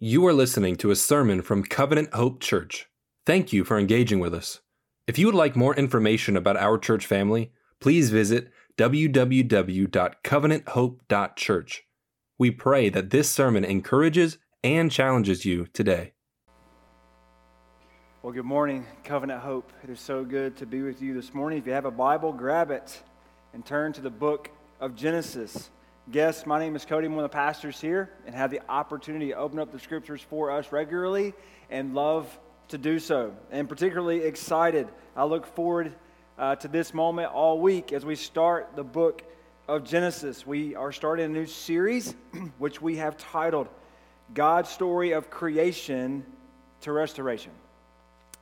You are listening to a sermon from Covenant Hope Church. Thank you for engaging with us. If you would like more information about our church family, please visit www.covenanthope.church. We pray that this sermon encourages and challenges you today. Well, good morning, Covenant Hope. It is so good to be with you this morning. If you have a Bible, grab it and turn to the book of Genesis guests, my name is Cody. I'm one of the pastors here and have the opportunity to open up the scriptures for us regularly and love to do so. And particularly excited. I look forward uh, to this moment all week as we start the book of Genesis. We are starting a new series which we have titled God's Story of Creation to Restoration.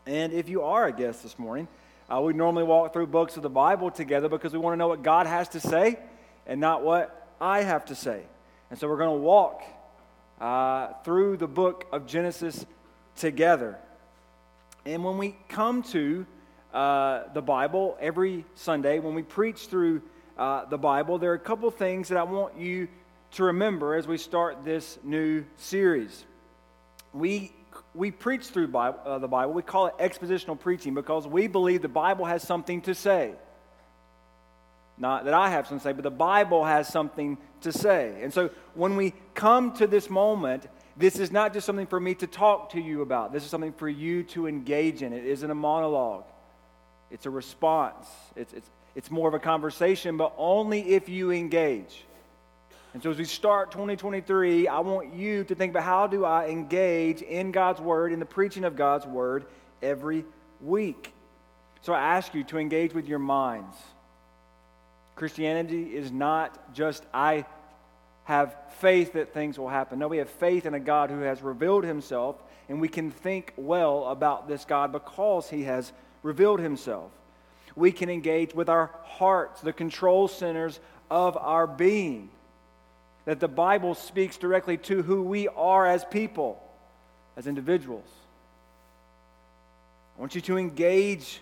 And if you are a guest this morning, uh, we normally walk through books of the Bible together because we want to know what God has to say and not what I have to say. And so we're going to walk uh, through the book of Genesis together. And when we come to uh, the Bible every Sunday, when we preach through uh, the Bible, there are a couple things that I want you to remember as we start this new series. We, we preach through Bible, uh, the Bible, we call it expositional preaching because we believe the Bible has something to say. Not that I have something to say, but the Bible has something to say. And so when we come to this moment, this is not just something for me to talk to you about. This is something for you to engage in. It isn't a monologue, it's a response. It's, it's, it's more of a conversation, but only if you engage. And so as we start 2023, I want you to think about how do I engage in God's Word, in the preaching of God's Word every week. So I ask you to engage with your minds. Christianity is not just, I have faith that things will happen. No, we have faith in a God who has revealed himself, and we can think well about this God because he has revealed himself. We can engage with our hearts, the control centers of our being. That the Bible speaks directly to who we are as people, as individuals. I want you to engage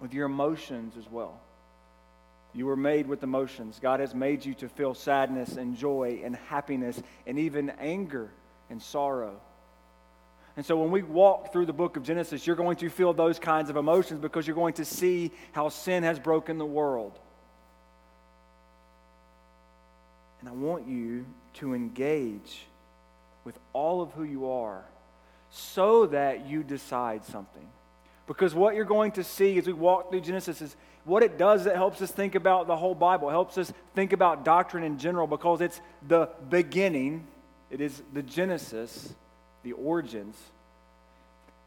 with your emotions as well. You were made with emotions. God has made you to feel sadness and joy and happiness and even anger and sorrow. And so when we walk through the book of Genesis, you're going to feel those kinds of emotions because you're going to see how sin has broken the world. And I want you to engage with all of who you are so that you decide something. Because what you're going to see as we walk through Genesis is what it does, it helps us think about the whole Bible. It helps us think about doctrine in general because it's the beginning, it is the Genesis, the origins.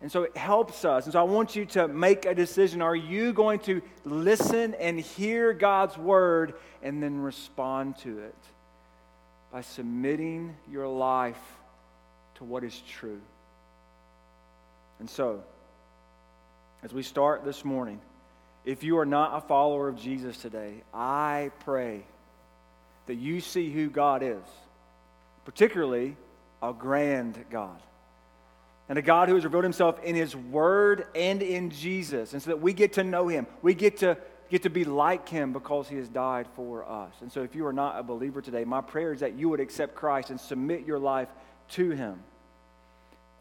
And so it helps us. And so I want you to make a decision. Are you going to listen and hear God's word and then respond to it by submitting your life to what is true? And so, as we start this morning, if you are not a follower of Jesus today, I pray that you see who God is, particularly a grand God. And a God who has revealed himself in his word and in Jesus. And so that we get to know him. We get to get to be like him because he has died for us. And so if you are not a believer today, my prayer is that you would accept Christ and submit your life to him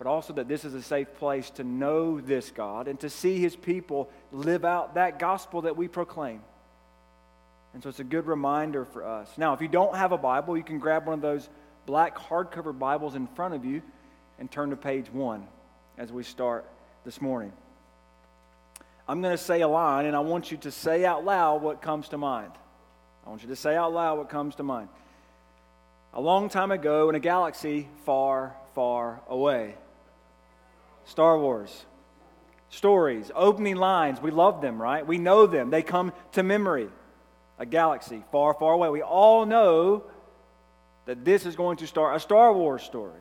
but also that this is a safe place to know this God and to see his people live out that gospel that we proclaim. And so it's a good reminder for us. Now, if you don't have a Bible, you can grab one of those black hardcover Bibles in front of you and turn to page one as we start this morning. I'm going to say a line, and I want you to say out loud what comes to mind. I want you to say out loud what comes to mind. A long time ago in a galaxy far, far away. Star Wars. Stories, opening lines, we love them, right? We know them. They come to memory. A galaxy far, far away. We all know that this is going to start a Star Wars story.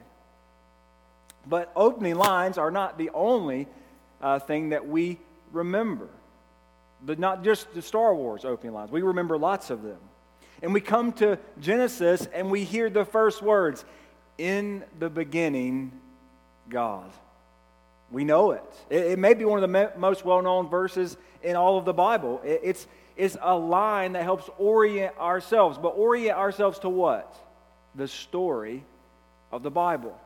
But opening lines are not the only uh, thing that we remember. But not just the Star Wars opening lines. We remember lots of them. And we come to Genesis and we hear the first words In the beginning, God. We know it. It, it may be one of the me- most well known verses in all of the Bible. It, it's, it's a line that helps orient ourselves. But orient ourselves to what? The story of the Bible.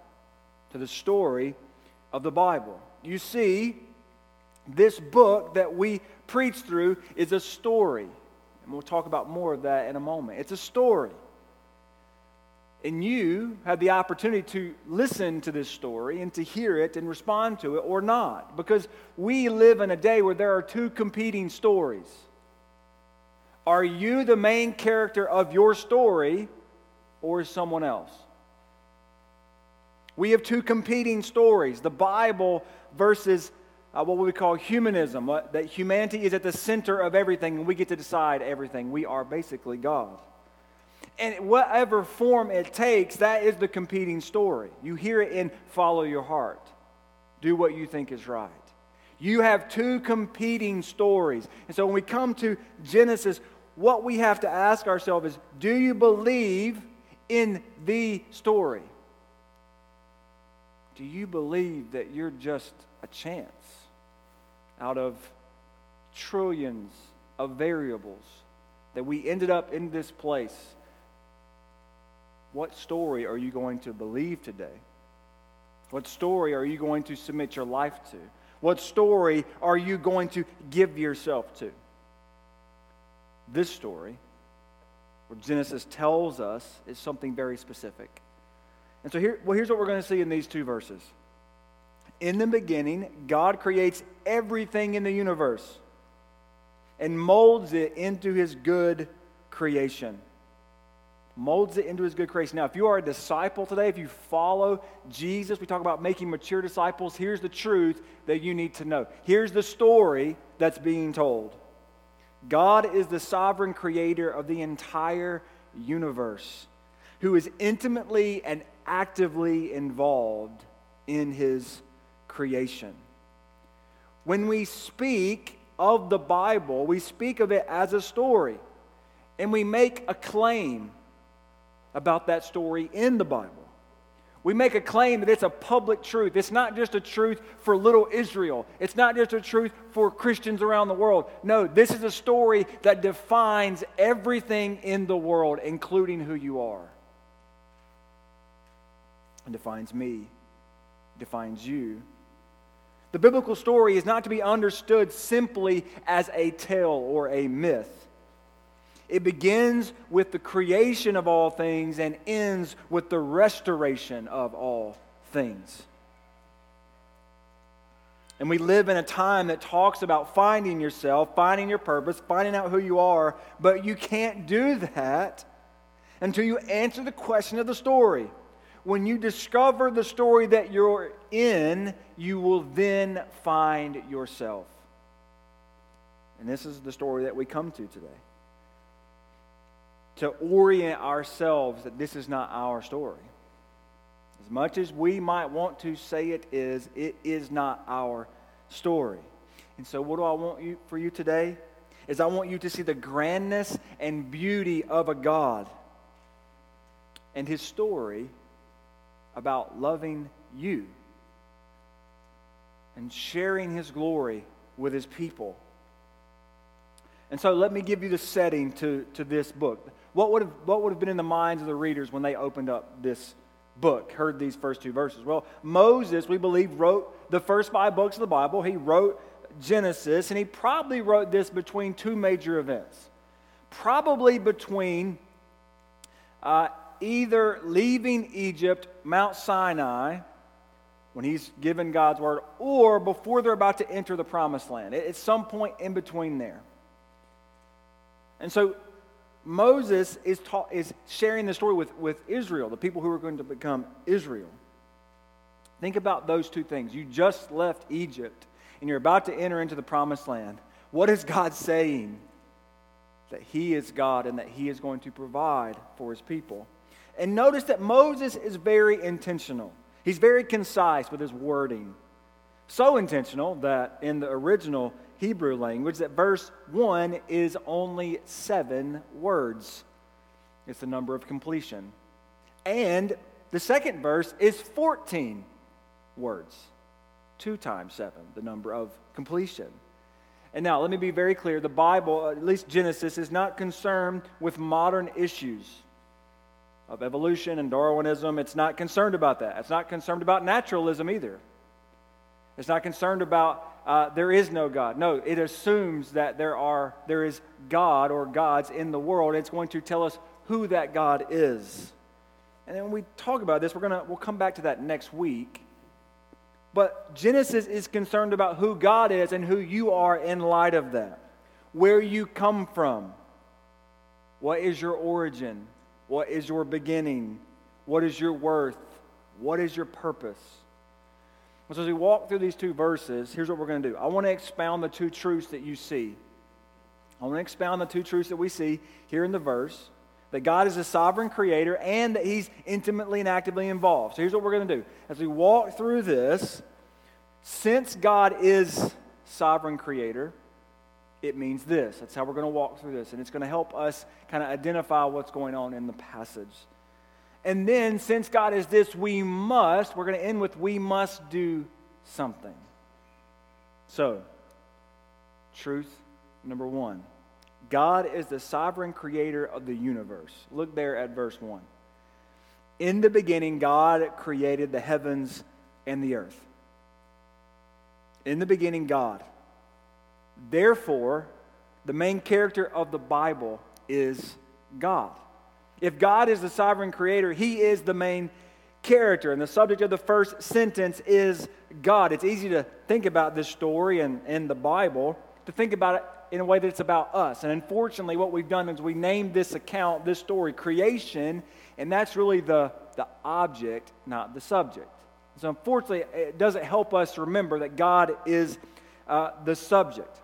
to the story of the Bible. You see, this book that we preach through is a story. And we'll talk about more of that in a moment. It's a story. And you have the opportunity to listen to this story and to hear it and respond to it or not. Because we live in a day where there are two competing stories. Are you the main character of your story or is someone else? We have two competing stories the Bible versus uh, what we call humanism, what, that humanity is at the center of everything and we get to decide everything. We are basically God. And whatever form it takes, that is the competing story. You hear it in Follow Your Heart. Do what you think is right. You have two competing stories. And so when we come to Genesis, what we have to ask ourselves is do you believe in the story? Do you believe that you're just a chance out of trillions of variables that we ended up in this place? What story are you going to believe today? What story are you going to submit your life to? What story are you going to give yourself to? This story, what Genesis tells us, is something very specific. And so here, well, here's what we're going to see in these two verses. In the beginning, God creates everything in the universe and molds it into his good creation molds it into his good creation. Now, if you are a disciple today, if you follow Jesus, we talk about making mature disciples. Here's the truth that you need to know. Here's the story that's being told God is the sovereign creator of the entire universe, who is intimately and actively involved in his creation. When we speak of the Bible, we speak of it as a story and we make a claim about that story in the Bible. We make a claim that it's a public truth. It's not just a truth for little Israel. It's not just a truth for Christians around the world. No, this is a story that defines everything in the world, including who you are. And defines me, it defines you. The biblical story is not to be understood simply as a tale or a myth. It begins with the creation of all things and ends with the restoration of all things. And we live in a time that talks about finding yourself, finding your purpose, finding out who you are, but you can't do that until you answer the question of the story. When you discover the story that you're in, you will then find yourself. And this is the story that we come to today to orient ourselves that this is not our story. As much as we might want to say it is, it is not our story. And so, what do I want you, for you today? Is I want you to see the grandness and beauty of a God and his story about loving you and sharing his glory with his people. And so let me give you the setting to, to this book. What would, have, what would have been in the minds of the readers when they opened up this book, heard these first two verses? Well, Moses, we believe, wrote the first five books of the Bible. He wrote Genesis, and he probably wrote this between two major events. Probably between uh, either leaving Egypt, Mount Sinai, when he's given God's word, or before they're about to enter the promised land. At some point in between there. And so Moses is, ta- is sharing the story with, with Israel, the people who are going to become Israel. Think about those two things. You just left Egypt and you're about to enter into the promised land. What is God saying? That He is God and that He is going to provide for His people. And notice that Moses is very intentional, he's very concise with his wording. So intentional that in the original, Hebrew language that verse 1 is only seven words. It's the number of completion. And the second verse is 14 words. Two times seven, the number of completion. And now, let me be very clear the Bible, at least Genesis, is not concerned with modern issues. of evolution and Darwinism. It's not concerned about that. It's not concerned about naturalism either. It's not concerned about uh, there is no God. No, it assumes that there are there is God or gods in the world. It's going to tell us who that God is. And then when we talk about this, we're gonna we'll come back to that next week. But Genesis is concerned about who God is and who you are in light of that. Where you come from. What is your origin? What is your beginning? What is your worth? What is your purpose? So, as we walk through these two verses, here's what we're going to do. I want to expound the two truths that you see. I want to expound the two truths that we see here in the verse that God is a sovereign creator and that He's intimately and actively involved. So, here's what we're going to do. As we walk through this, since God is sovereign creator, it means this. That's how we're going to walk through this. And it's going to help us kind of identify what's going on in the passage. And then, since God is this, we must, we're going to end with we must do something. So, truth number one God is the sovereign creator of the universe. Look there at verse 1. In the beginning, God created the heavens and the earth. In the beginning, God. Therefore, the main character of the Bible is God. If God is the sovereign creator, He is the main character. And the subject of the first sentence is God. It's easy to think about this story and, and the Bible, to think about it in a way that it's about us. And unfortunately, what we've done is we named this account, this story, creation, and that's really the, the object, not the subject. So unfortunately, it doesn't help us remember that God is uh, the subject.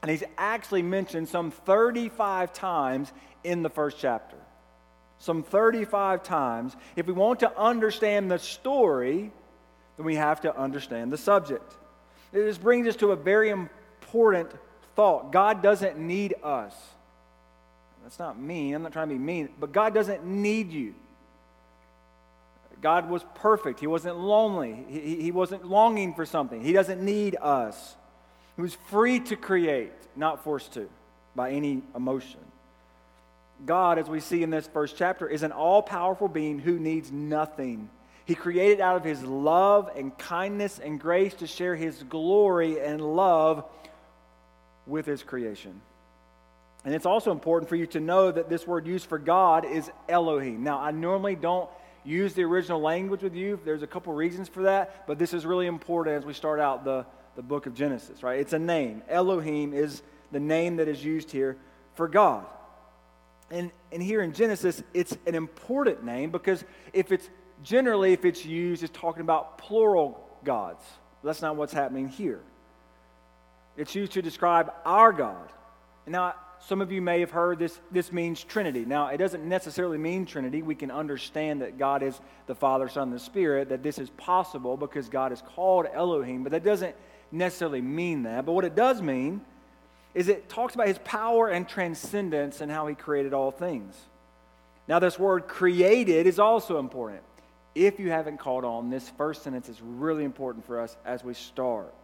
And he's actually mentioned some 35 times in the first chapter some 35 times. If we want to understand the story, then we have to understand the subject. This brings us to a very important thought God doesn't need us. That's not mean. I'm not trying to be mean, but God doesn't need you. God was perfect. He wasn't lonely. He, he wasn't longing for something. He doesn't need us. He was free to create, not forced to by any emotion. God, as we see in this first chapter, is an all powerful being who needs nothing. He created out of his love and kindness and grace to share his glory and love with his creation. And it's also important for you to know that this word used for God is Elohim. Now, I normally don't use the original language with you. There's a couple reasons for that, but this is really important as we start out the, the book of Genesis, right? It's a name. Elohim is the name that is used here for God. And, and here in Genesis, it's an important name because if it's generally, if it's used, it's talking about plural gods. That's not what's happening here. It's used to describe our God. Now, some of you may have heard this, this means Trinity. Now, it doesn't necessarily mean Trinity. We can understand that God is the Father, Son, and the Spirit, that this is possible because God is called Elohim, but that doesn't necessarily mean that. But what it does mean is it talks about his power and transcendence and how he created all things. Now, this word created is also important. If you haven't caught on, this first sentence is really important for us as we start.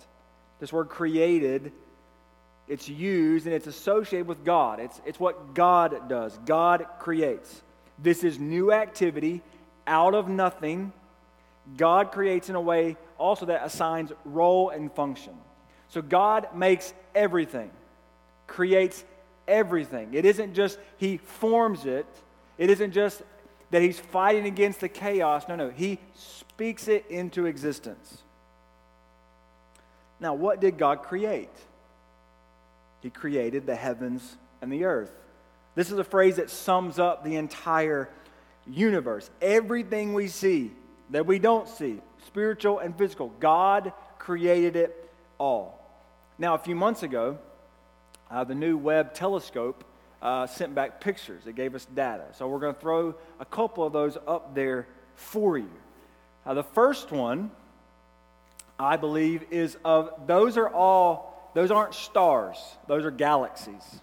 This word created, it's used and it's associated with God. It's, it's what God does. God creates. This is new activity out of nothing. God creates in a way also that assigns role and function. So God makes everything creates everything. It isn't just he forms it, it isn't just that he's fighting against the chaos. No, no, he speaks it into existence. Now, what did God create? He created the heavens and the earth. This is a phrase that sums up the entire universe. Everything we see that we don't see, spiritual and physical, God created it all. Now, a few months ago, uh, the new Webb telescope uh, sent back pictures. It gave us data. So we're going to throw a couple of those up there for you. Uh, the first one, I believe, is of those are all, those aren't stars, those are galaxies.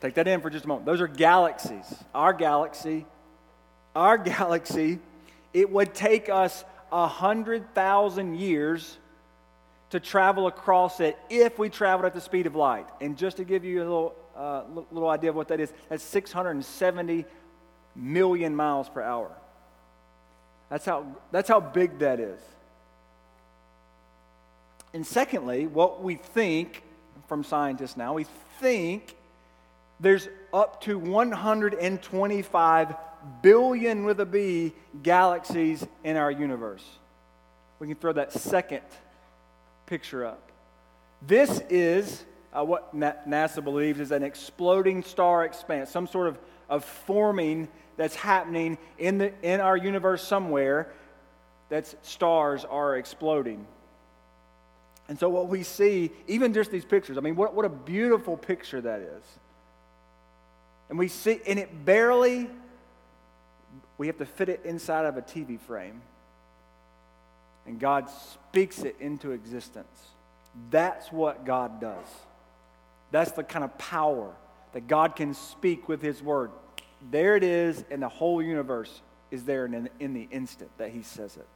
Take that in for just a moment. Those are galaxies. Our galaxy, our galaxy, it would take us a hundred thousand years to travel across it if we traveled at the speed of light. And just to give you a little, uh, little idea of what that is, that's 670 million miles per hour. That's how, that's how big that is. And secondly, what we think from scientists now, we think there's up to 125 billion with a B galaxies in our universe. We can throw that second picture up. This is uh, what NASA believes is an exploding star expanse, some sort of, of forming that's happening in, the, in our universe somewhere that stars are exploding. And so, what we see, even just these pictures, I mean, what, what a beautiful picture that is. And we see, and it barely, we have to fit it inside of a TV frame. And God speaks it into existence. That's what God does. That's the kind of power that God can speak with His Word. There it is, and the whole universe is there in, in the instant that He says it.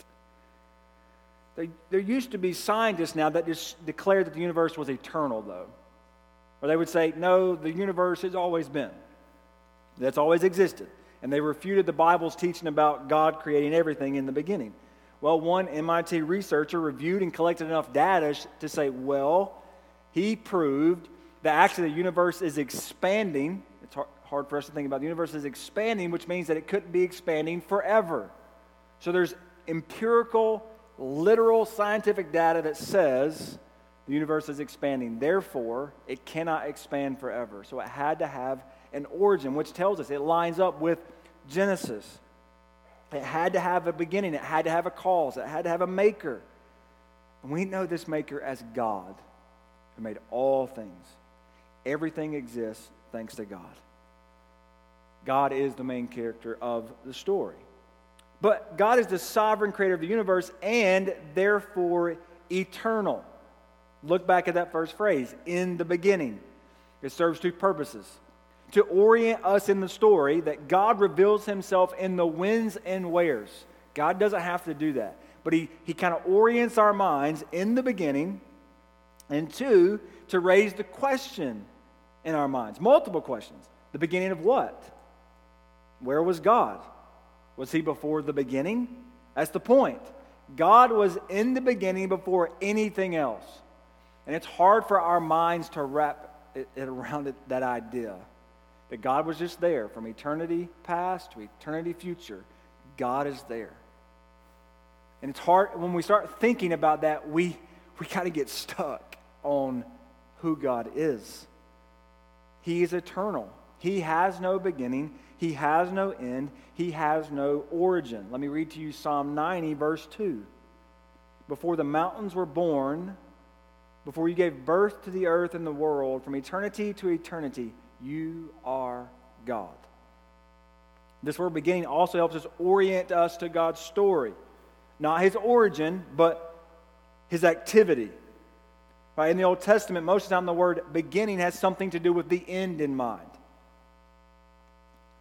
There, there used to be scientists now that just declared that the universe was eternal, though. Or they would say, no, the universe has always been, that's always existed. And they refuted the Bible's teaching about God creating everything in the beginning. Well, one MIT researcher reviewed and collected enough data to say, well, he proved that actually the universe is expanding. It's hard for us to think about. The universe is expanding, which means that it couldn't be expanding forever. So there's empirical, literal scientific data that says the universe is expanding. Therefore, it cannot expand forever. So it had to have an origin, which tells us it lines up with Genesis. It had to have a beginning, it had to have a cause, it had to have a maker. And we know this maker as God who made all things. Everything exists thanks to God. God is the main character of the story. But God is the sovereign creator of the universe and therefore eternal. Look back at that first phrase, in the beginning. It serves two purposes to orient us in the story that God reveals himself in the whens and wheres. God doesn't have to do that. But he, he kind of orients our minds in the beginning, and two, to raise the question in our minds multiple questions. The beginning of what? Where was God? Was he before the beginning? That's the point. God was in the beginning before anything else. And it's hard for our minds to wrap it, around that idea that God was just there from eternity past to eternity future. God is there. And it's hard when we start thinking about that, we, we kind of get stuck on who God is. He is eternal. He has no beginning. He has no end. He has no origin. Let me read to you Psalm 90, verse 2. Before the mountains were born, before you gave birth to the earth and the world, from eternity to eternity, you are God. This word beginning also helps us orient us to God's story. Not his origin, but his activity. Right? In the Old Testament, most of the time the word beginning has something to do with the end in mind.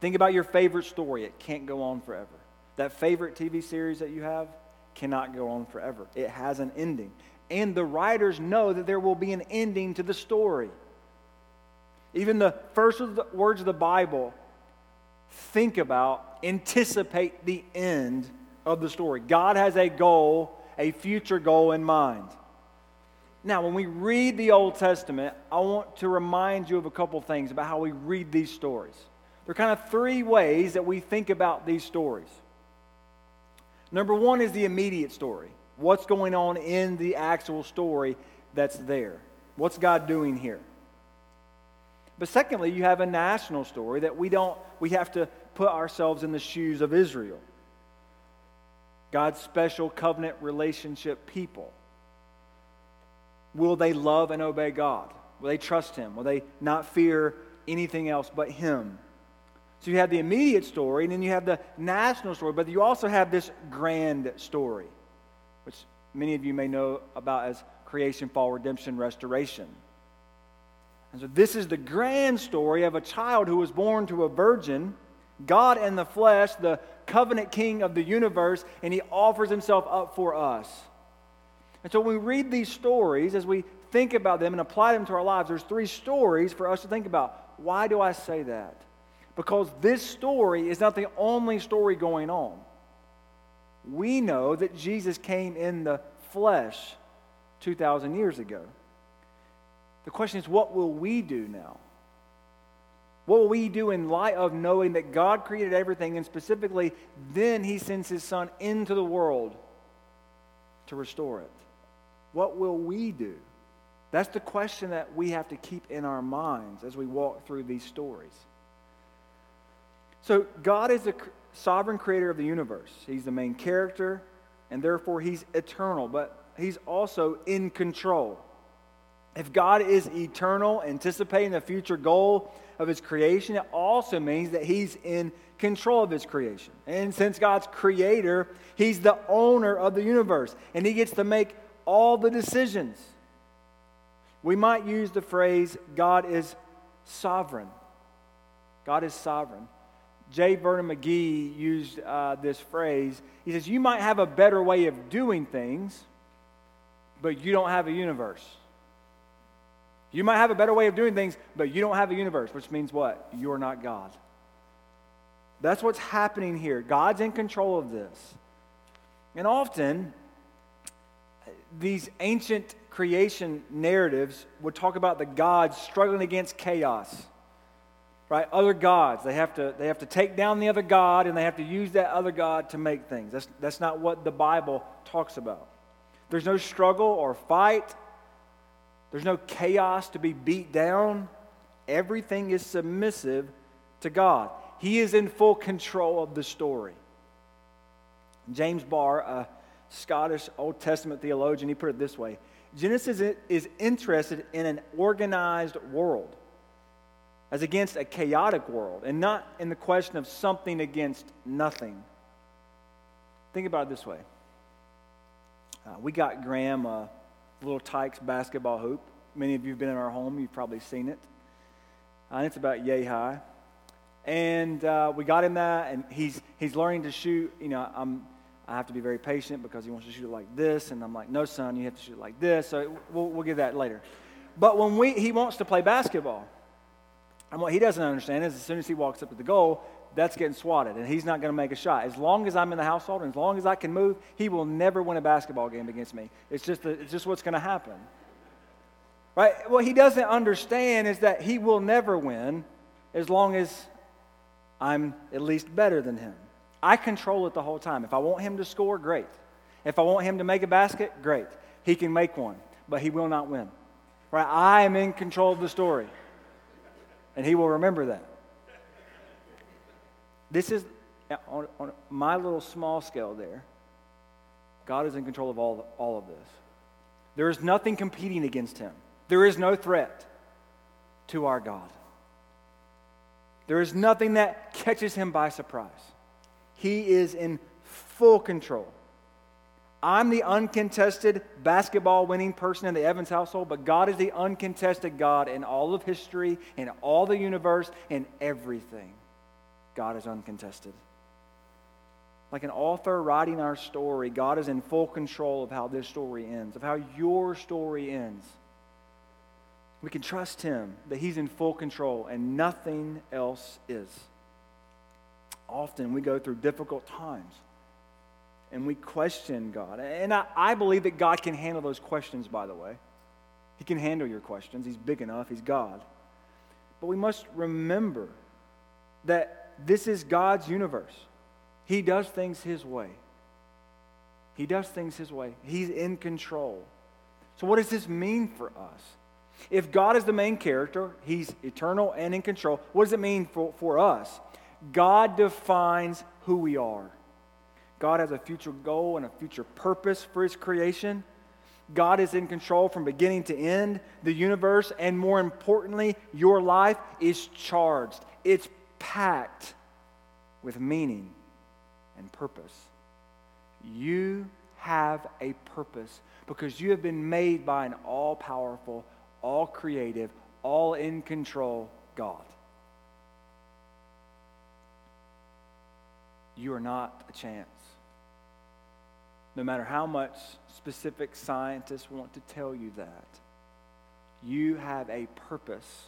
Think about your favorite story. It can't go on forever. That favorite TV series that you have cannot go on forever. It has an ending. And the writers know that there will be an ending to the story. Even the first words of the Bible think about, anticipate the end of the story. God has a goal, a future goal in mind. Now, when we read the Old Testament, I want to remind you of a couple things about how we read these stories. There are kind of three ways that we think about these stories. Number one is the immediate story. What's going on in the actual story that's there? What's God doing here? But secondly, you have a national story that we don't, we have to put ourselves in the shoes of Israel. God's special covenant relationship people. Will they love and obey God? Will they trust Him? Will they not fear anything else but Him? So you have the immediate story, and then you have the national story, but you also have this grand story, which many of you may know about as creation, fall, redemption, restoration. And so this is the grand story of a child who was born to a virgin, God in the flesh, the covenant king of the universe, and he offers himself up for us. And so when we read these stories, as we think about them and apply them to our lives, there's three stories for us to think about. Why do I say that? Because this story is not the only story going on. We know that Jesus came in the flesh 2,000 years ago. The question is, what will we do now? What will we do in light of knowing that God created everything and specifically then He sends His Son into the world to restore it? What will we do? That's the question that we have to keep in our minds as we walk through these stories. So, God is the sovereign creator of the universe. He's the main character, and therefore He's eternal, but He's also in control. If God is eternal, anticipating the future goal of his creation, it also means that he's in control of his creation. And since God's creator, he's the owner of the universe, and he gets to make all the decisions. We might use the phrase, God is sovereign. God is sovereign. J. Vernon McGee used uh, this phrase. He says, You might have a better way of doing things, but you don't have a universe. You might have a better way of doing things, but you don't have a universe, which means what? You're not God. That's what's happening here. God's in control of this. And often, these ancient creation narratives would talk about the gods struggling against chaos. Right? Other gods. They have to, they have to take down the other God and they have to use that other God to make things. That's, that's not what the Bible talks about. There's no struggle or fight there's no chaos to be beat down. Everything is submissive to God. He is in full control of the story. James Barr, a Scottish Old Testament theologian, he put it this way Genesis is interested in an organized world as against a chaotic world and not in the question of something against nothing. Think about it this way. Uh, we got Graham a little Tikes basketball hoop. Many of you have been in our home, you've probably seen it. Uh, and it's about yay high. And uh, we got him that, and he's, he's learning to shoot. You know, I'm, I have to be very patient because he wants to shoot it like this. And I'm like, no, son, you have to shoot it like this. So we'll, we'll get that later. But when we, he wants to play basketball, and what he doesn't understand is as soon as he walks up to the goal, that's getting swatted, and he's not going to make a shot. As long as I'm in the household and as long as I can move, he will never win a basketball game against me. It's just, it's just what's going to happen. Right? What he doesn't understand is that he will never win as long as I'm at least better than him. I control it the whole time. If I want him to score, great. If I want him to make a basket, great. He can make one, but he will not win. Right? I am in control of the story. And he will remember that. This is on, on my little small scale there. God is in control of all, all of this. There is nothing competing against him. There is no threat to our God. There is nothing that catches him by surprise. He is in full control. I'm the uncontested basketball winning person in the Evans household, but God is the uncontested God in all of history, in all the universe, in everything. God is uncontested. Like an author writing our story, God is in full control of how this story ends, of how your story ends. We can trust Him that He's in full control and nothing else is. Often we go through difficult times and we question God. And I, I, believe that God can handle those questions, by the way. He can handle your questions. He's big enough, He's God. But we must remember that this is God's universe. He does things His way. He does things His way. He's in control. So, what does this mean for us? If God is the main character, He's eternal and in control, what does it mean for, for us? God defines who we are. God has a future goal and a future purpose for His creation. God is in control from beginning to end. The universe, and more importantly, your life is charged, it's packed with meaning and purpose. You have a purpose because you have been made by an all powerful, all creative, all in control God. You are not a chance. No matter how much specific scientists want to tell you that, you have a purpose.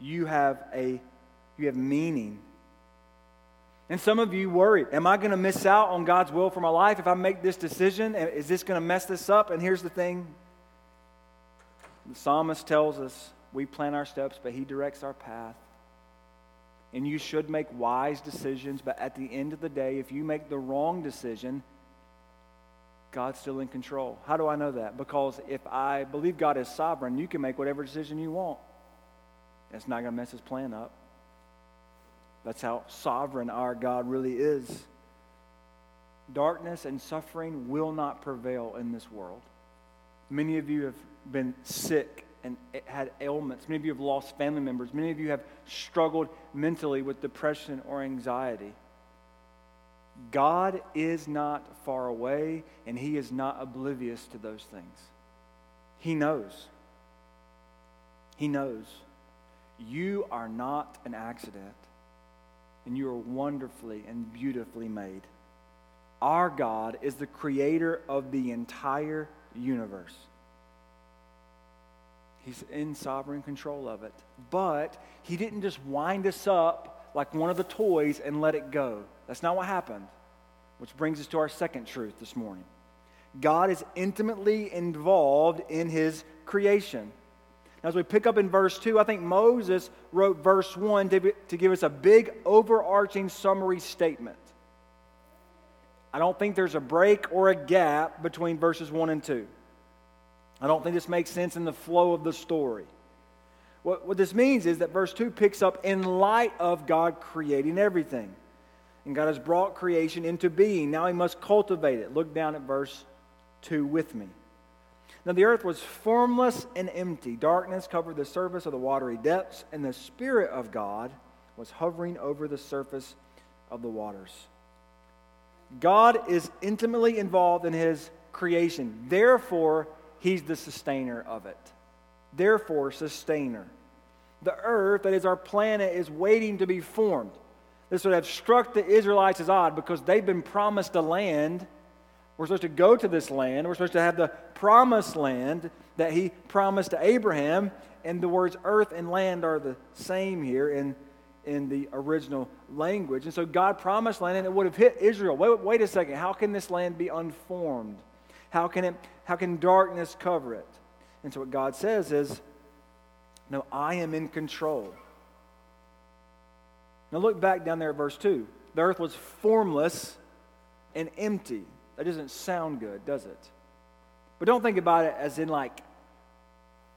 You have a you have meaning. And some of you worry, am I going to miss out on God's will for my life if I make this decision? Is this going to mess this up? And here's the thing the psalmist tells us we plan our steps, but he directs our path. And you should make wise decisions, but at the end of the day, if you make the wrong decision, God's still in control. How do I know that? Because if I believe God is sovereign, you can make whatever decision you want. That's not going to mess his plan up. That's how sovereign our God really is. Darkness and suffering will not prevail in this world. Many of you have been sick and had ailments. Many of you have lost family members. Many of you have struggled mentally with depression or anxiety. God is not far away, and He is not oblivious to those things. He knows. He knows. You are not an accident, and you are wonderfully and beautifully made. Our God is the creator of the entire universe. He's in sovereign control of it. But He didn't just wind us up like one of the toys and let it go. That's not what happened. Which brings us to our second truth this morning God is intimately involved in His creation. As we pick up in verse 2, I think Moses wrote verse 1 to, to give us a big overarching summary statement. I don't think there's a break or a gap between verses 1 and 2. I don't think this makes sense in the flow of the story. What, what this means is that verse 2 picks up in light of God creating everything. And God has brought creation into being. Now he must cultivate it. Look down at verse 2 with me. Now the earth was formless and empty. Darkness covered the surface of the watery depths, and the Spirit of God was hovering over the surface of the waters. God is intimately involved in his creation. Therefore, He's the sustainer of it. Therefore, sustainer. The earth, that is our planet, is waiting to be formed. This would have struck the Israelites as odd because they've been promised a land. We're supposed to go to this land. We're supposed to have the promised land that he promised to Abraham. And the words earth and land are the same here in, in the original language. And so God promised land, and it would have hit Israel. Wait, wait a second. How can this land be unformed? How can, it, how can darkness cover it? And so what God says is, No, I am in control. Now look back down there at verse 2. The earth was formless and empty. That doesn't sound good, does it? But don't think about it as in like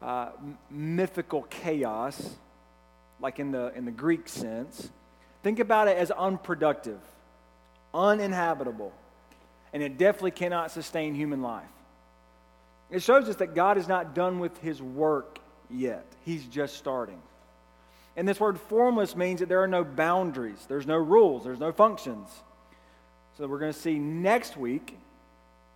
uh, mythical chaos, like in the, in the Greek sense. Think about it as unproductive, uninhabitable and it definitely cannot sustain human life. It shows us that God is not done with his work yet, he's just starting. And this word formless means that there are no boundaries, there's no rules, there's no functions. So we're going to see next week,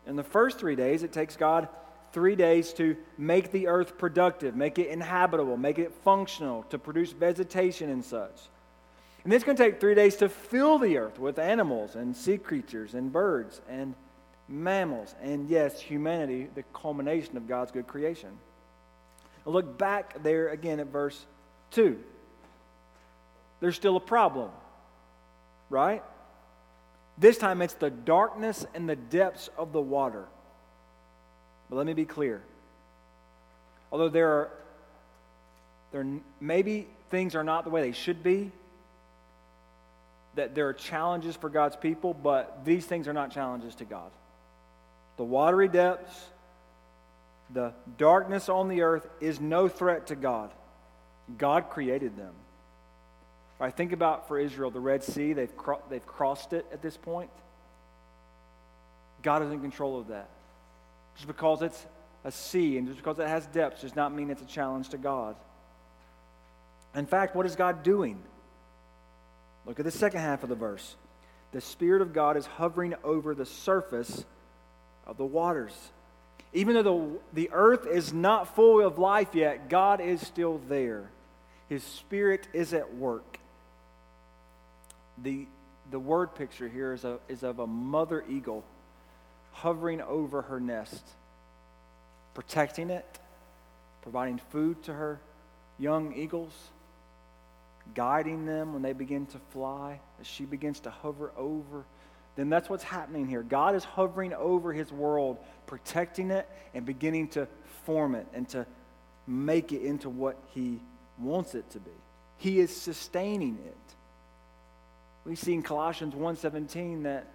in the first three days, it takes God three days to make the earth productive, make it inhabitable, make it functional, to produce vegetation and such. And it's going to take three days to fill the earth with animals and sea creatures and birds and mammals. And yes, humanity, the culmination of God's good creation. Look back there again at verse 2. There's still a problem, right? This time it's the darkness and the depths of the water. But let me be clear. Although there are there maybe things are not the way they should be, that there are challenges for God's people, but these things are not challenges to God. The watery depths, the darkness on the earth is no threat to God. God created them. I think about for Israel the Red Sea, they've, cro- they've crossed it at this point. God is in control of that. Just because it's a sea and just because it has depths does not mean it's a challenge to God. In fact, what is God doing? Look at the second half of the verse. The Spirit of God is hovering over the surface of the waters. Even though the, the earth is not full of life yet, God is still there. His Spirit is at work. The, the word picture here is, a, is of a mother eagle hovering over her nest, protecting it, providing food to her young eagles guiding them when they begin to fly, as she begins to hover over, then that's what's happening here. God is hovering over his world, protecting it and beginning to form it and to make it into what he wants it to be. He is sustaining it. We see in Colossians 1:17 that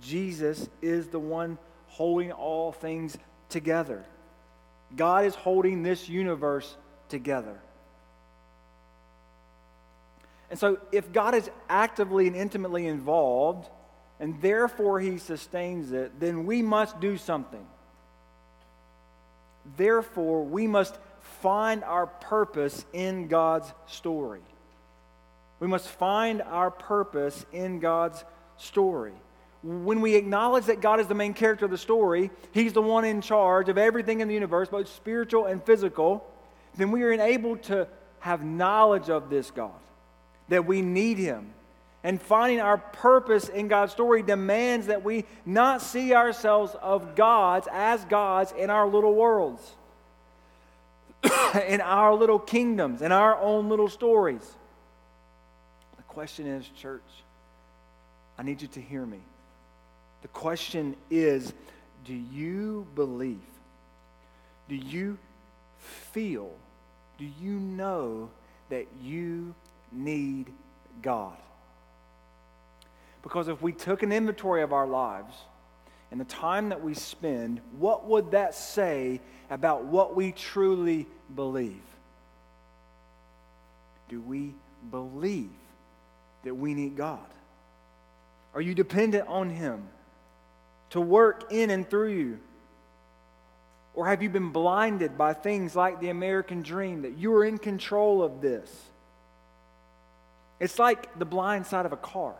Jesus is the one holding all things together. God is holding this universe together. And so, if God is actively and intimately involved, and therefore he sustains it, then we must do something. Therefore, we must find our purpose in God's story. We must find our purpose in God's story. When we acknowledge that God is the main character of the story, He's the one in charge of everything in the universe, both spiritual and physical, then we are enabled to have knowledge of this God, that we need Him. And finding our purpose in God's story demands that we not see ourselves of gods as gods in our little worlds, in our little kingdoms, in our own little stories. Question is, church, I need you to hear me. The question is do you believe? Do you feel? Do you know that you need God? Because if we took an inventory of our lives and the time that we spend, what would that say about what we truly believe? Do we believe that we need God? Are you dependent on Him? to work in and through you? Or have you been blinded by things like the American dream that you are in control of this? It's like the blind side of a car.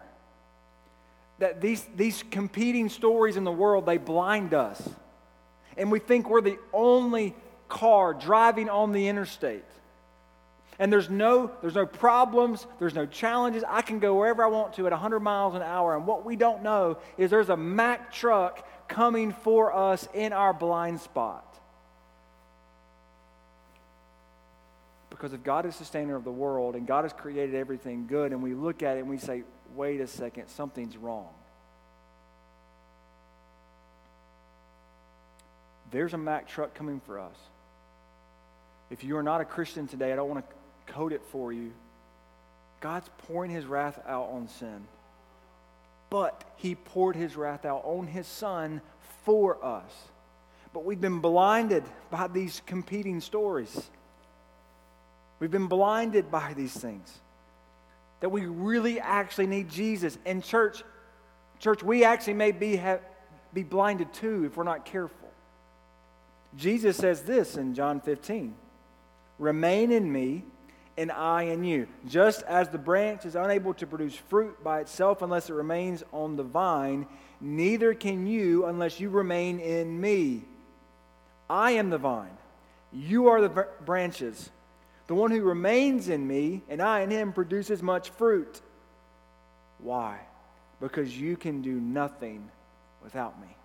That these, these competing stories in the world, they blind us. And we think we're the only car driving on the interstate and there's no there's no problems there's no challenges. I can go wherever i want to at 100 miles an hour. And what we don't know is there's a mack truck coming for us in our blind spot. Because if god is sustainer of the world and god has created everything good and we look at it and we say wait a second something's wrong. There's a mack truck coming for us. If you are not a Christian today, I don't want to code it for you. God's pouring his wrath out on sin. But he poured his wrath out on his son for us. But we've been blinded by these competing stories. We've been blinded by these things. That we really actually need Jesus. And church, church, we actually may be, have, be blinded too if we're not careful. Jesus says this in John 15 Remain in me and I in you. Just as the branch is unable to produce fruit by itself unless it remains on the vine, neither can you unless you remain in me. I am the vine, you are the branches. The one who remains in me and I in him produces much fruit. Why? Because you can do nothing without me.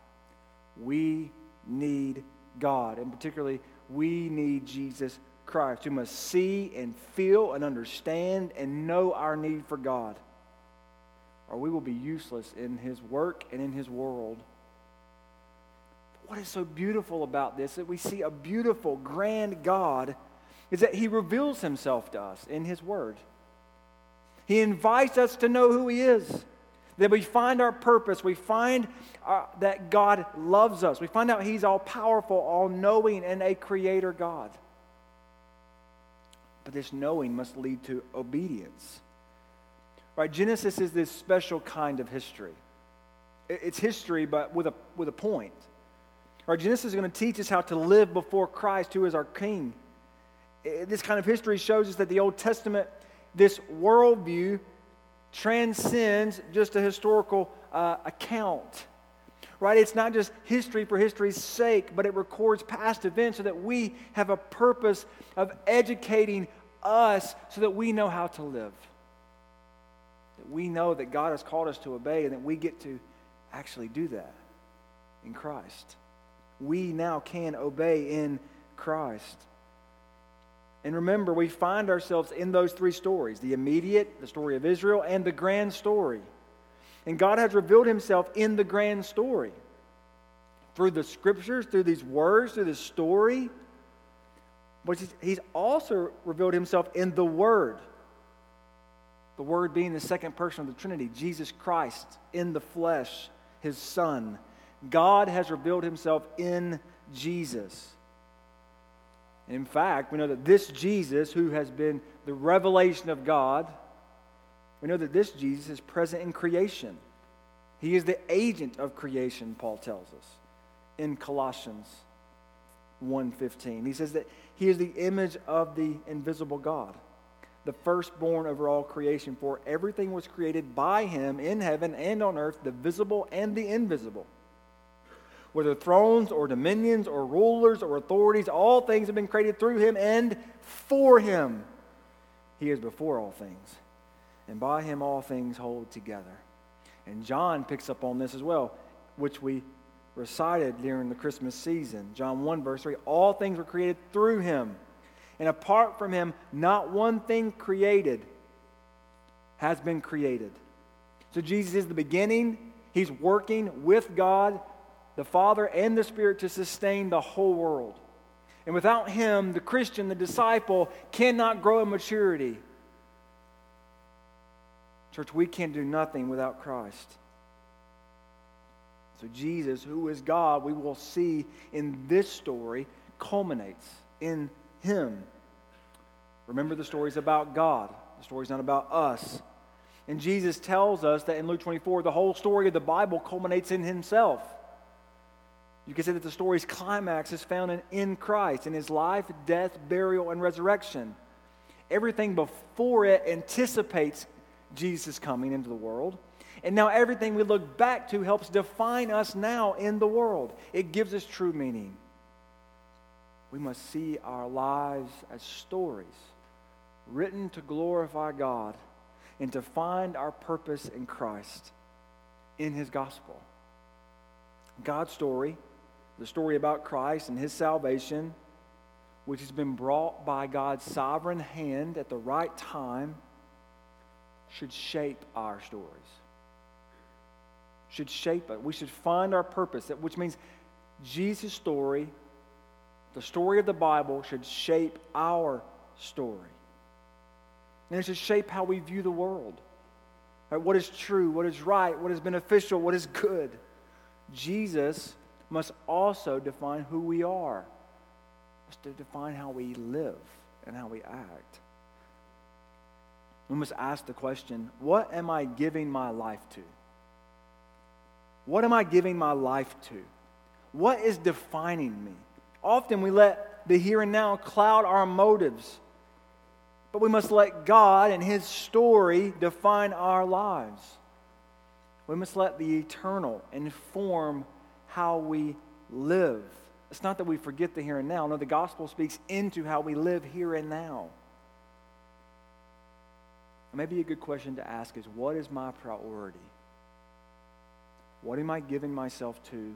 We need God, and particularly, we need Jesus Christ, who must see and feel and understand and know our need for God, or we will be useless in His work and in His world. But what is so beautiful about this, that we see a beautiful, grand God, is that He reveals Himself to us in His Word. He invites us to know who He is. That we find our purpose. We find uh, that God loves us. We find out He's all powerful, all knowing, and a creator God. But this knowing must lead to obedience. Right? Genesis is this special kind of history. It's history, but with a, with a point. Right? Genesis is going to teach us how to live before Christ, who is our King. This kind of history shows us that the Old Testament, this worldview, transcends just a historical uh, account right? It's not just history for history's sake, but it records past events so that we have a purpose of educating us so that we know how to live. That we know that God has called us to obey and that we get to actually do that in Christ. We now can obey in Christ. And remember, we find ourselves in those three stories the immediate, the story of Israel, and the grand story. And God has revealed himself in the grand story. Through the scriptures, through these words, through this story. But he's also revealed himself in the Word. The Word being the second person of the Trinity, Jesus Christ in the flesh, his Son. God has revealed himself in Jesus. In fact, we know that this Jesus, who has been the revelation of God, we know that this Jesus is present in creation. He is the agent of creation, Paul tells us in Colossians 1:15. He says that he is the image of the invisible God, the firstborn over all creation, for everything was created by him in heaven and on earth, the visible and the invisible whether thrones or dominions or rulers or authorities, all things have been created through him and for him. He is before all things, and by him all things hold together. And John picks up on this as well, which we recited during the Christmas season. John 1, verse 3 All things were created through him, and apart from him, not one thing created has been created. So Jesus is the beginning. He's working with God the Father and the Spirit to sustain the whole world. And without Him, the Christian, the disciple, cannot grow in maturity. Church, we can do nothing without Christ. So, Jesus, who is God, we will see in this story, culminates in Him. Remember, the story is about God, the story is not about us. And Jesus tells us that in Luke 24, the whole story of the Bible culminates in Himself. You can say that the story's climax is found in, in Christ, in his life, death, burial, and resurrection. Everything before it anticipates Jesus' coming into the world. And now everything we look back to helps define us now in the world. It gives us true meaning. We must see our lives as stories written to glorify God and to find our purpose in Christ, in His gospel. God's story the story about Christ and his salvation, which has been brought by God's sovereign hand at the right time, should shape our stories. Should shape it. We should find our purpose, which means Jesus' story, the story of the Bible, should shape our story. And it should shape how we view the world. What is true, what is right, what is beneficial, what is good. Jesus must also define who we are, must define how we live and how we act. We must ask the question what am I giving my life to? What am I giving my life to? What is defining me? Often we let the here and now cloud our motives, but we must let God and His story define our lives. We must let the eternal inform how we live. It's not that we forget the here and now. No, the gospel speaks into how we live here and now. Maybe a good question to ask is what is my priority? What am I giving myself to?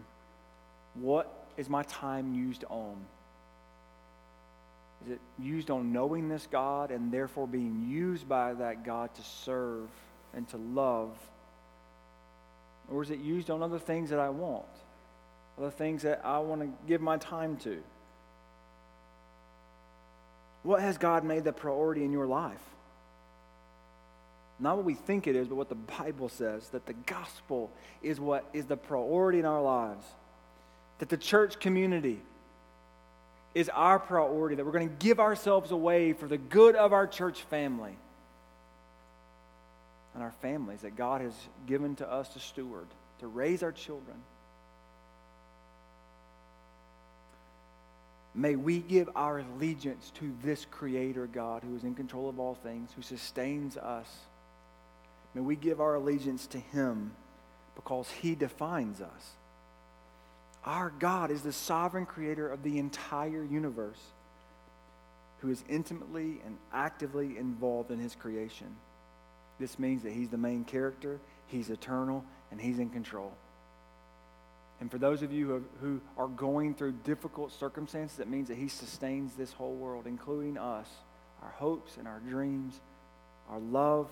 What is my time used on? Is it used on knowing this God and therefore being used by that God to serve and to love? Or is it used on other things that I want? Other things that I want to give my time to? What has God made the priority in your life? Not what we think it is, but what the Bible says that the gospel is what is the priority in our lives. That the church community is our priority, that we're going to give ourselves away for the good of our church family and our families that God has given to us to steward, to raise our children. May we give our allegiance to this Creator God who is in control of all things, who sustains us. May we give our allegiance to Him because He defines us. Our God is the sovereign creator of the entire universe who is intimately and actively involved in His creation. This means that He's the main character, He's eternal, and He's in control. And for those of you who, are going through difficult circumstances, it means that He sustains this whole world, including us, our hopes and our dreams, our love.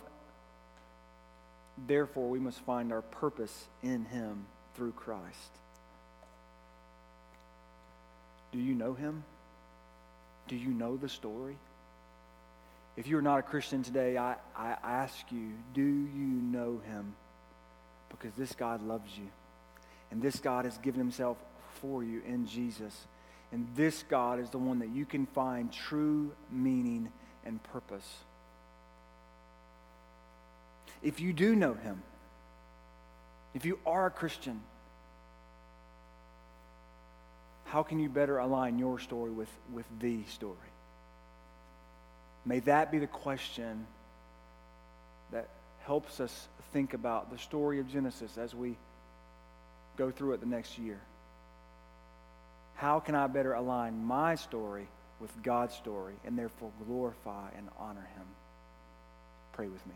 Therefore, we must find our purpose in Him through Christ. Do you know Him? Do you know the story? If you're not a Christian today, I, I ask you, do you know Him? Because this God loves you. And this God has given himself for you in Jesus. And this God is the one that you can find true meaning and purpose. If you do know him, if you are a Christian, how can you better align your story with, with the story? May that be the question that helps us think about the story of Genesis as we go through it the next year. How can I better align my story with God's story and therefore glorify and honor Him? Pray with me.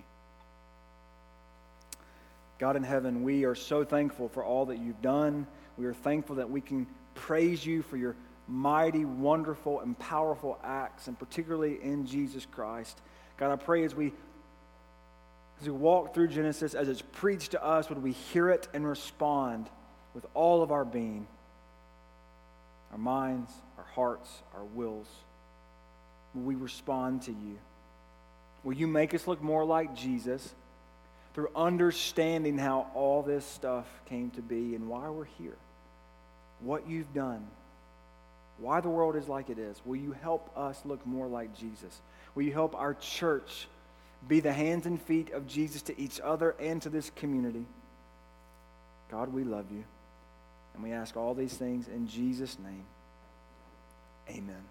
God in heaven, we are so thankful for all that you've done. We are thankful that we can praise you for your mighty, wonderful, and powerful acts, and particularly in Jesus Christ. God, I pray as we as we walk through Genesis, as it's preached to us, would we hear it and respond with all of our being our minds, our hearts, our wills. Will we respond to you? Will you make us look more like Jesus through understanding how all this stuff came to be and why we're here? What you've done, why the world is like it is. Will you help us look more like Jesus? Will you help our church be the hands and feet of Jesus to each other and to this community? God, we love you. And we ask all these things in Jesus' name. Amen.